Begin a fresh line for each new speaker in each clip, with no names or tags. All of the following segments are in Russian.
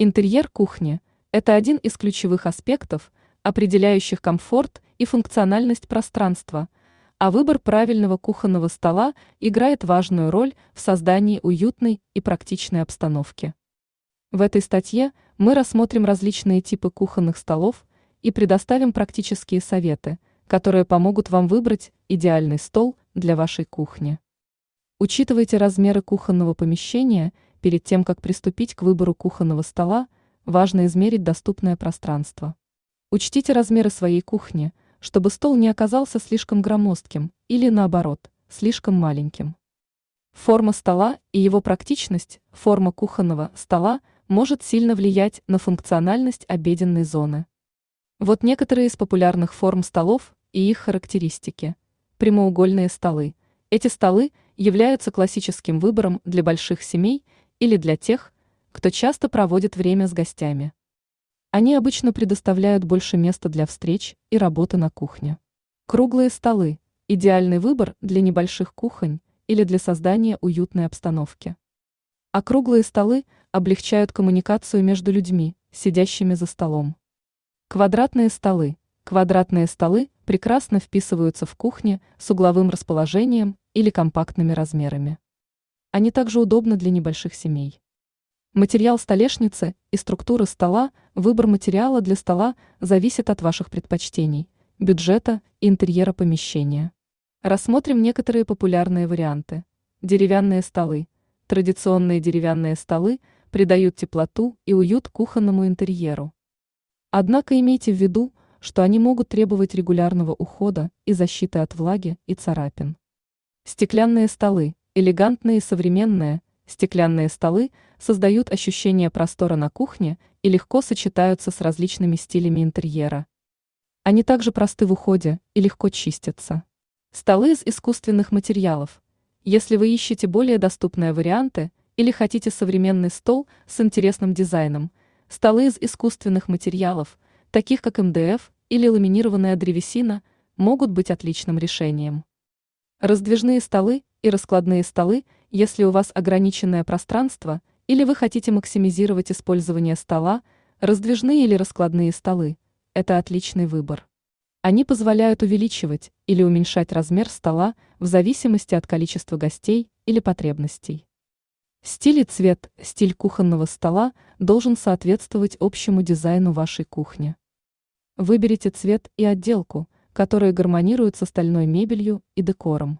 Интерьер кухни – это один из ключевых аспектов, определяющих комфорт и функциональность пространства, а выбор правильного кухонного стола играет важную роль в создании уютной и практичной обстановки. В этой статье мы рассмотрим различные типы кухонных столов и предоставим практические советы, которые помогут вам выбрать идеальный стол для вашей кухни. Учитывайте размеры кухонного помещения – Перед тем, как приступить к выбору кухонного стола, важно измерить доступное пространство. Учтите размеры своей кухни, чтобы стол не оказался слишком громоздким или, наоборот, слишком маленьким. Форма стола и его практичность, форма кухонного стола может сильно влиять на функциональность обеденной зоны. Вот некоторые из популярных форм столов и их характеристики. Прямоугольные столы. Эти столы являются классическим выбором для больших семей – или для тех, кто часто проводит время с гостями. Они обычно предоставляют больше места для встреч и работы на кухне. Круглые столы – идеальный выбор для небольших кухонь или для создания уютной обстановки. А круглые столы облегчают коммуникацию между людьми, сидящими за столом. Квадратные столы. Квадратные столы прекрасно вписываются в кухне с угловым расположением или компактными размерами. Они также удобны для небольших семей. Материал столешницы и структуры стола, выбор материала для стола зависит от ваших предпочтений, бюджета и интерьера помещения. Рассмотрим некоторые популярные варианты. Деревянные столы. Традиционные деревянные столы придают теплоту и уют кухонному интерьеру. Однако имейте в виду, что они могут требовать регулярного ухода и защиты от влаги и царапин. Стеклянные столы Элегантные и современные, стеклянные столы создают ощущение простора на кухне и легко сочетаются с различными стилями интерьера. Они также просты в уходе и легко чистятся. Столы из искусственных материалов. Если вы ищете более доступные варианты или хотите современный стол с интересным дизайном, столы из искусственных материалов, таких как МДФ или ламинированная древесина, могут быть отличным решением. Раздвижные столы и раскладные столы, если у вас ограниченное пространство или вы хотите максимизировать использование стола, раздвижные или раскладные столы – это отличный выбор. Они позволяют увеличивать или уменьшать размер стола в зависимости от количества гостей или потребностей. Стиль и цвет, стиль кухонного стола должен соответствовать общему дизайну вашей кухни. Выберите цвет и отделку, которые гармонируют с остальной мебелью и декором.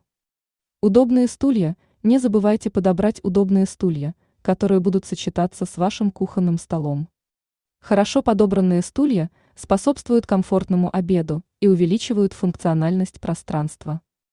Удобные стулья. Не забывайте подобрать удобные стулья, которые будут сочетаться с вашим кухонным столом. Хорошо подобранные стулья способствуют комфортному обеду и увеличивают функциональность пространства.